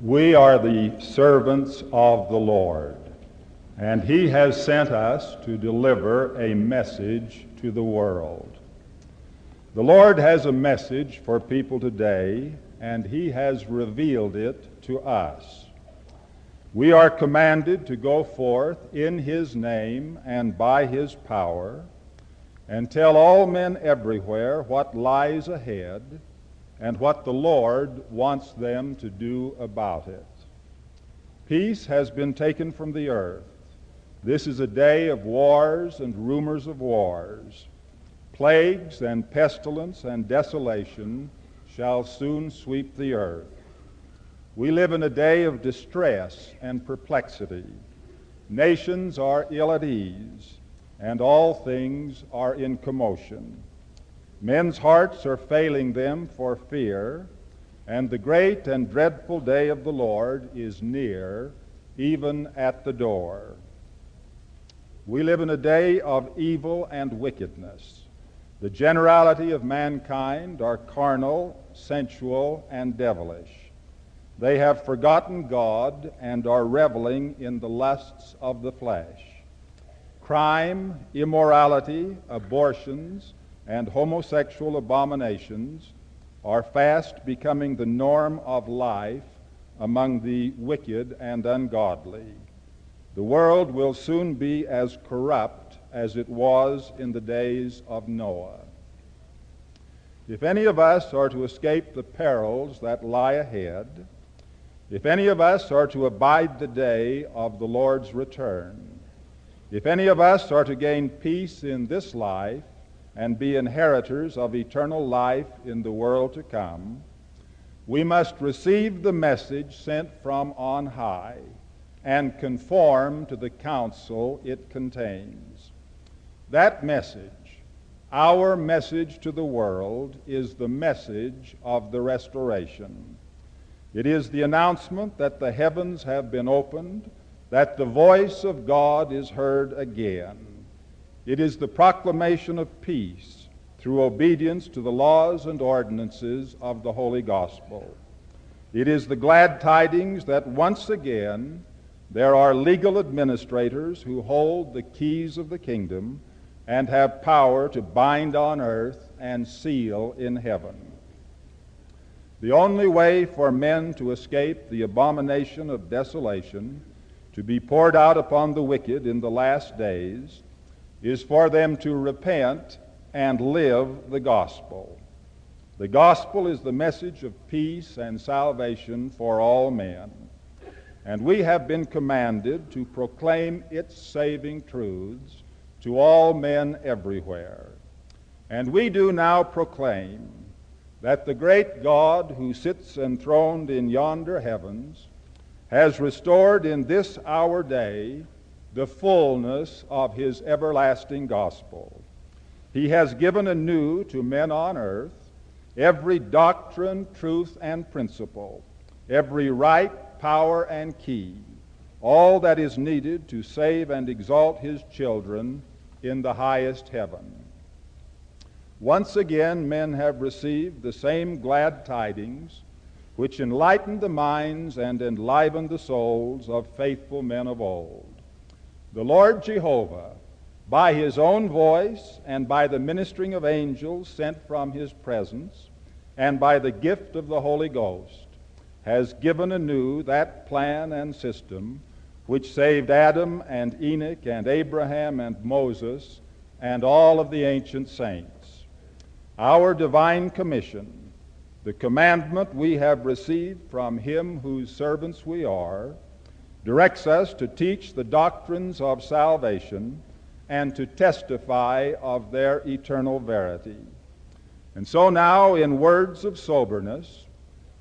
We are the servants of the Lord, and He has sent us to deliver a message to the world. The Lord has a message for people today, and He has revealed it to us. We are commanded to go forth in His name and by His power and tell all men everywhere what lies ahead and what the Lord wants them to do about it. Peace has been taken from the earth. This is a day of wars and rumors of wars. Plagues and pestilence and desolation shall soon sweep the earth. We live in a day of distress and perplexity. Nations are ill at ease, and all things are in commotion. Men's hearts are failing them for fear, and the great and dreadful day of the Lord is near, even at the door. We live in a day of evil and wickedness. The generality of mankind are carnal, sensual, and devilish. They have forgotten God and are reveling in the lusts of the flesh. Crime, immorality, abortions, and homosexual abominations are fast becoming the norm of life among the wicked and ungodly. The world will soon be as corrupt as it was in the days of Noah. If any of us are to escape the perils that lie ahead, if any of us are to abide the day of the Lord's return, if any of us are to gain peace in this life and be inheritors of eternal life in the world to come, we must receive the message sent from on high and conform to the counsel it contains. That message, our message to the world, is the message of the restoration. It is the announcement that the heavens have been opened, that the voice of God is heard again. It is the proclamation of peace through obedience to the laws and ordinances of the Holy Gospel. It is the glad tidings that once again there are legal administrators who hold the keys of the kingdom and have power to bind on earth and seal in heaven. The only way for men to escape the abomination of desolation to be poured out upon the wicked in the last days is for them to repent and live the gospel. The gospel is the message of peace and salvation for all men. And we have been commanded to proclaim its saving truths to all men everywhere. And we do now proclaim that the great God who sits enthroned in yonder heavens has restored in this our day the fullness of his everlasting gospel. He has given anew to men on earth every doctrine, truth, and principle, every right, power, and key, all that is needed to save and exalt his children in the highest heaven. Once again, men have received the same glad tidings which enlightened the minds and enlivened the souls of faithful men of old. The Lord Jehovah, by his own voice and by the ministering of angels sent from his presence, and by the gift of the Holy Ghost, has given anew that plan and system which saved Adam and Enoch and Abraham and Moses and all of the ancient saints. Our divine commission, the commandment we have received from him whose servants we are, directs us to teach the doctrines of salvation and to testify of their eternal verity. And so now, in words of soberness,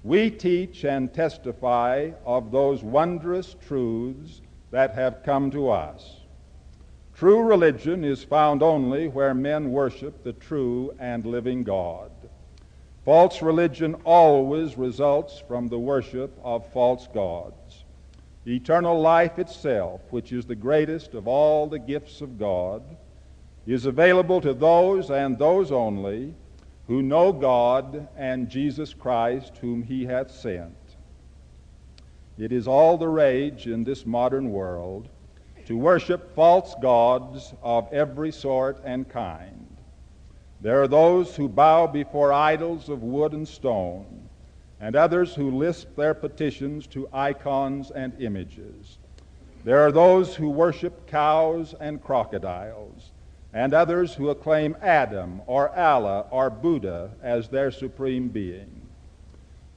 we teach and testify of those wondrous truths that have come to us. True religion is found only where men worship the true and living God. False religion always results from the worship of false gods. Eternal life itself, which is the greatest of all the gifts of God, is available to those and those only who know God and Jesus Christ, whom He hath sent. It is all the rage in this modern world to worship false gods of every sort and kind. There are those who bow before idols of wood and stone, and others who lisp their petitions to icons and images. There are those who worship cows and crocodiles, and others who acclaim Adam or Allah or Buddha as their supreme being.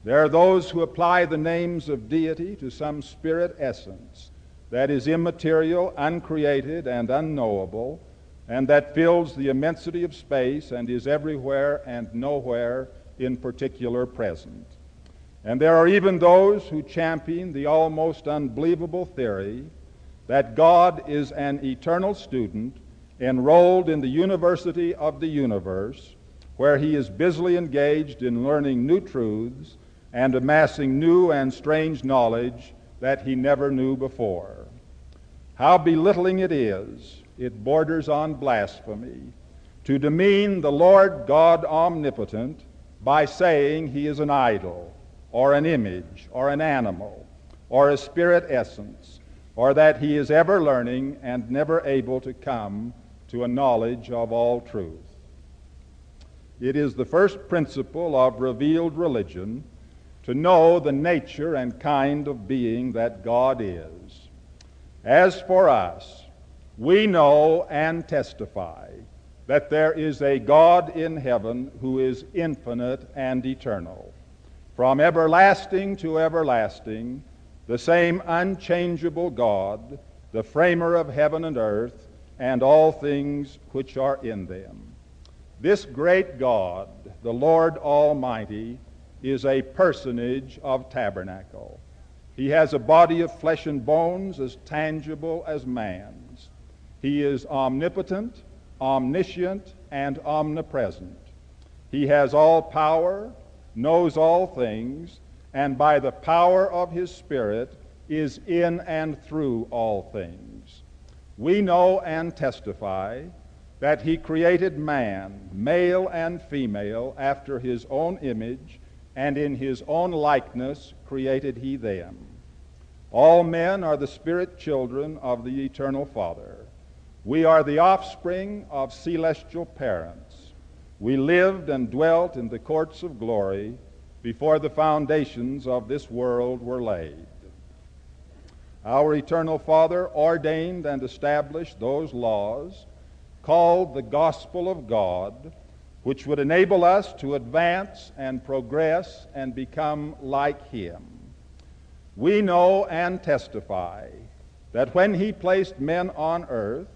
There are those who apply the names of deity to some spirit essence that is immaterial, uncreated, and unknowable, and that fills the immensity of space and is everywhere and nowhere in particular present. And there are even those who champion the almost unbelievable theory that God is an eternal student enrolled in the University of the Universe, where he is busily engaged in learning new truths and amassing new and strange knowledge that he never knew before. How belittling it is, it borders on blasphemy, to demean the Lord God omnipotent by saying he is an idol, or an image, or an animal, or a spirit essence, or that he is ever learning and never able to come to a knowledge of all truth. It is the first principle of revealed religion to know the nature and kind of being that God is. As for us, we know and testify that there is a God in heaven who is infinite and eternal. From everlasting to everlasting, the same unchangeable God, the framer of heaven and earth, and all things which are in them. This great God, the Lord Almighty, is a personage of tabernacle. He has a body of flesh and bones as tangible as man's. He is omnipotent, omniscient, and omnipresent. He has all power, knows all things, and by the power of his Spirit is in and through all things. We know and testify that he created man, male and female, after his own image and in his own likeness created he them. All men are the spirit children of the eternal Father. We are the offspring of celestial parents. We lived and dwelt in the courts of glory before the foundations of this world were laid. Our eternal Father ordained and established those laws called the gospel of God which would enable us to advance and progress and become like Him. We know and testify that when He placed men on earth,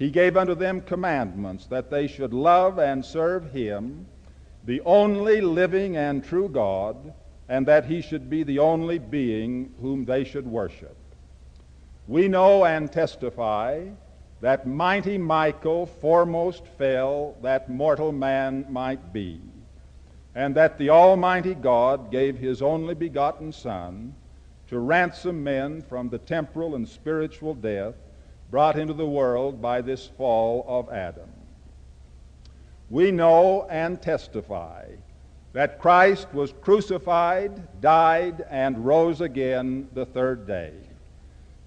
He gave unto them commandments that they should love and serve Him, the only living and true God, and that He should be the only being whom they should worship. We know and testify that mighty Michael foremost fell that mortal man might be, and that the Almighty God gave his only begotten Son to ransom men from the temporal and spiritual death brought into the world by this fall of Adam. We know and testify that Christ was crucified, died, and rose again the third day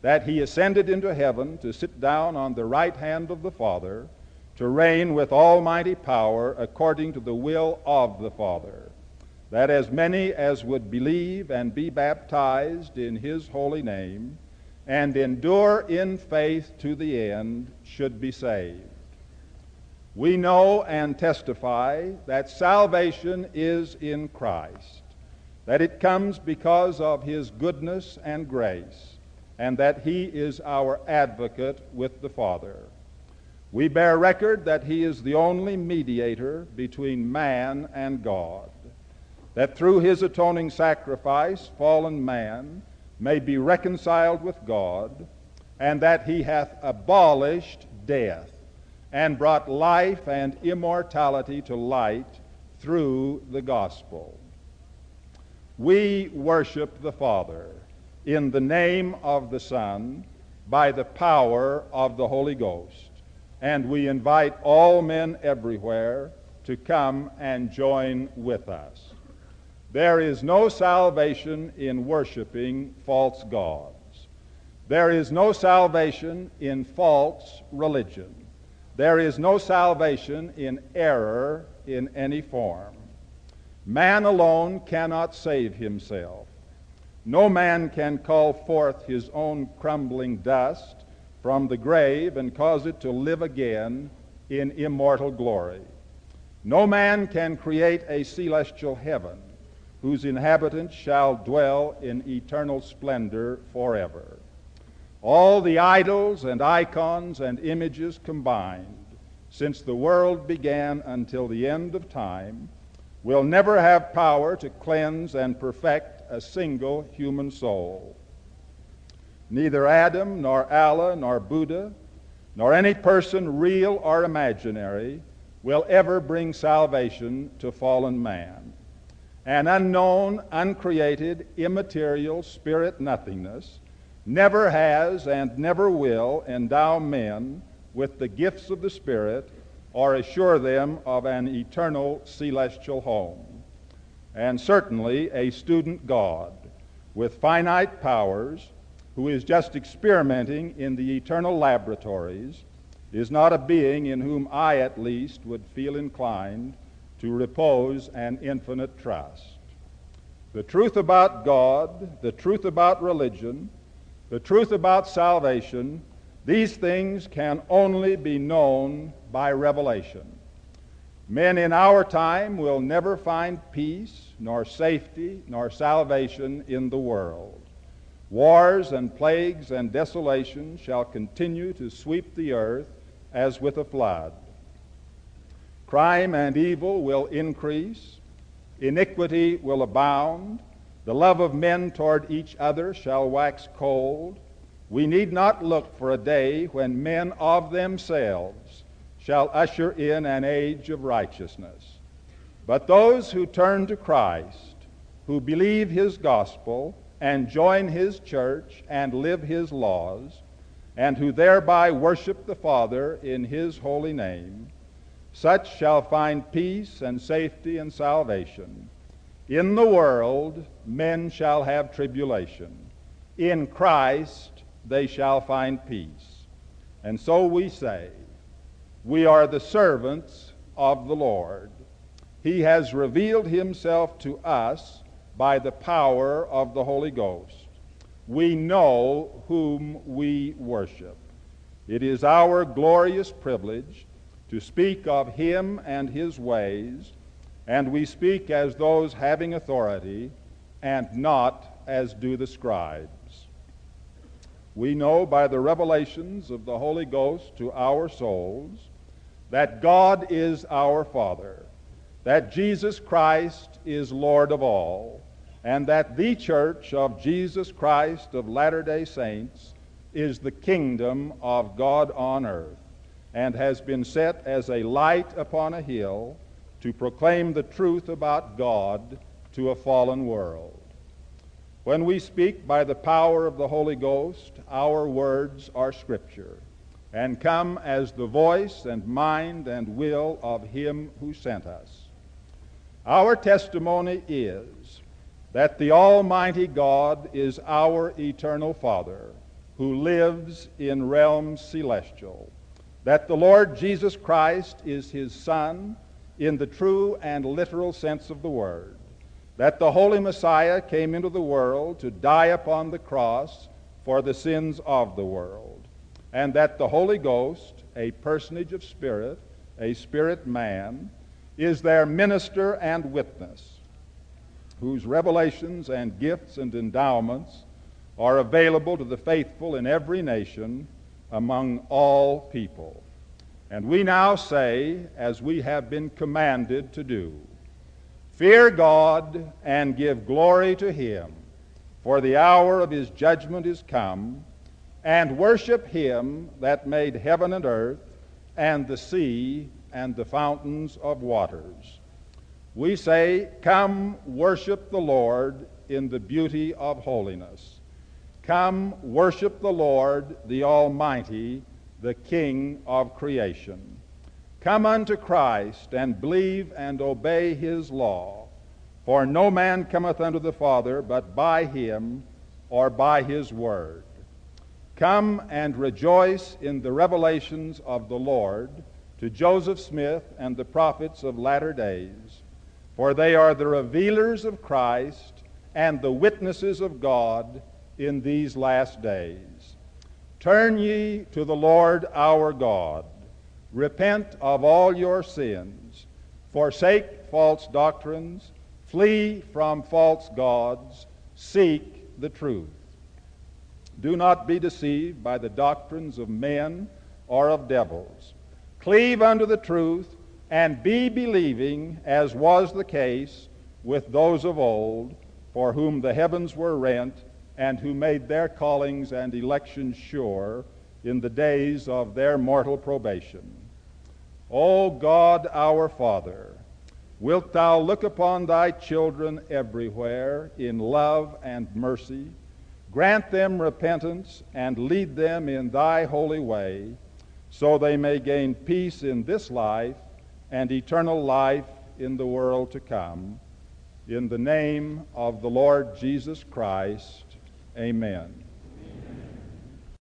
that he ascended into heaven to sit down on the right hand of the Father to reign with almighty power according to the will of the Father, that as many as would believe and be baptized in his holy name and endure in faith to the end should be saved. We know and testify that salvation is in Christ, that it comes because of his goodness and grace and that he is our advocate with the Father. We bear record that he is the only mediator between man and God, that through his atoning sacrifice, fallen man may be reconciled with God, and that he hath abolished death and brought life and immortality to light through the gospel. We worship the Father in the name of the Son by the power of the Holy Ghost. And we invite all men everywhere to come and join with us. There is no salvation in worshiping false gods. There is no salvation in false religion. There is no salvation in error in any form. Man alone cannot save himself. No man can call forth his own crumbling dust from the grave and cause it to live again in immortal glory. No man can create a celestial heaven whose inhabitants shall dwell in eternal splendor forever. All the idols and icons and images combined, since the world began until the end of time, will never have power to cleanse and perfect a single human soul. Neither Adam, nor Allah, nor Buddha, nor any person, real or imaginary, will ever bring salvation to fallen man. An unknown, uncreated, immaterial spirit nothingness never has and never will endow men with the gifts of the Spirit or assure them of an eternal celestial home. And certainly a student God with finite powers who is just experimenting in the eternal laboratories is not a being in whom I at least would feel inclined to repose an infinite trust. The truth about God, the truth about religion, the truth about salvation, these things can only be known by revelation. Men in our time will never find peace, nor safety, nor salvation in the world. Wars and plagues and desolation shall continue to sweep the earth as with a flood. Crime and evil will increase, iniquity will abound, the love of men toward each other shall wax cold. We need not look for a day when men of themselves shall usher in an age of righteousness. But those who turn to Christ, who believe his gospel, and join his church and live his laws, and who thereby worship the Father in his holy name, such shall find peace and safety and salvation. In the world men shall have tribulation. In Christ they shall find peace. And so we say, we are the servants of the Lord. He has revealed himself to us by the power of the Holy Ghost. We know whom we worship. It is our glorious privilege to speak of him and his ways, and we speak as those having authority and not as do the scribes. We know by the revelations of the Holy Ghost to our souls that God is our Father, that Jesus Christ is Lord of all, and that the church of Jesus Christ of Latter day Saints is the kingdom of God on earth and has been set as a light upon a hill to proclaim the truth about God to a fallen world. When we speak by the power of the Holy Ghost, our words are Scripture and come as the voice and mind and will of Him who sent us. Our testimony is that the Almighty God is our eternal Father who lives in realms celestial that the Lord Jesus Christ is his Son in the true and literal sense of the word, that the Holy Messiah came into the world to die upon the cross for the sins of the world, and that the Holy Ghost, a personage of spirit, a spirit man, is their minister and witness, whose revelations and gifts and endowments are available to the faithful in every nation among all people. And we now say, as we have been commanded to do, Fear God and give glory to Him, for the hour of His judgment is come, and worship Him that made heaven and earth, and the sea, and the fountains of waters. We say, Come worship the Lord in the beauty of holiness. Come, worship the Lord, the Almighty, the King of creation. Come unto Christ and believe and obey his law. For no man cometh unto the Father but by him or by his word. Come and rejoice in the revelations of the Lord to Joseph Smith and the prophets of latter days, for they are the revealers of Christ and the witnesses of God in these last days. Turn ye to the Lord our God. Repent of all your sins. Forsake false doctrines. Flee from false gods. Seek the truth. Do not be deceived by the doctrines of men or of devils. Cleave unto the truth and be believing, as was the case with those of old, for whom the heavens were rent and who made their callings and elections sure in the days of their mortal probation. O God our Father, wilt thou look upon thy children everywhere in love and mercy? Grant them repentance and lead them in thy holy way, so they may gain peace in this life and eternal life in the world to come. In the name of the Lord Jesus Christ, amen.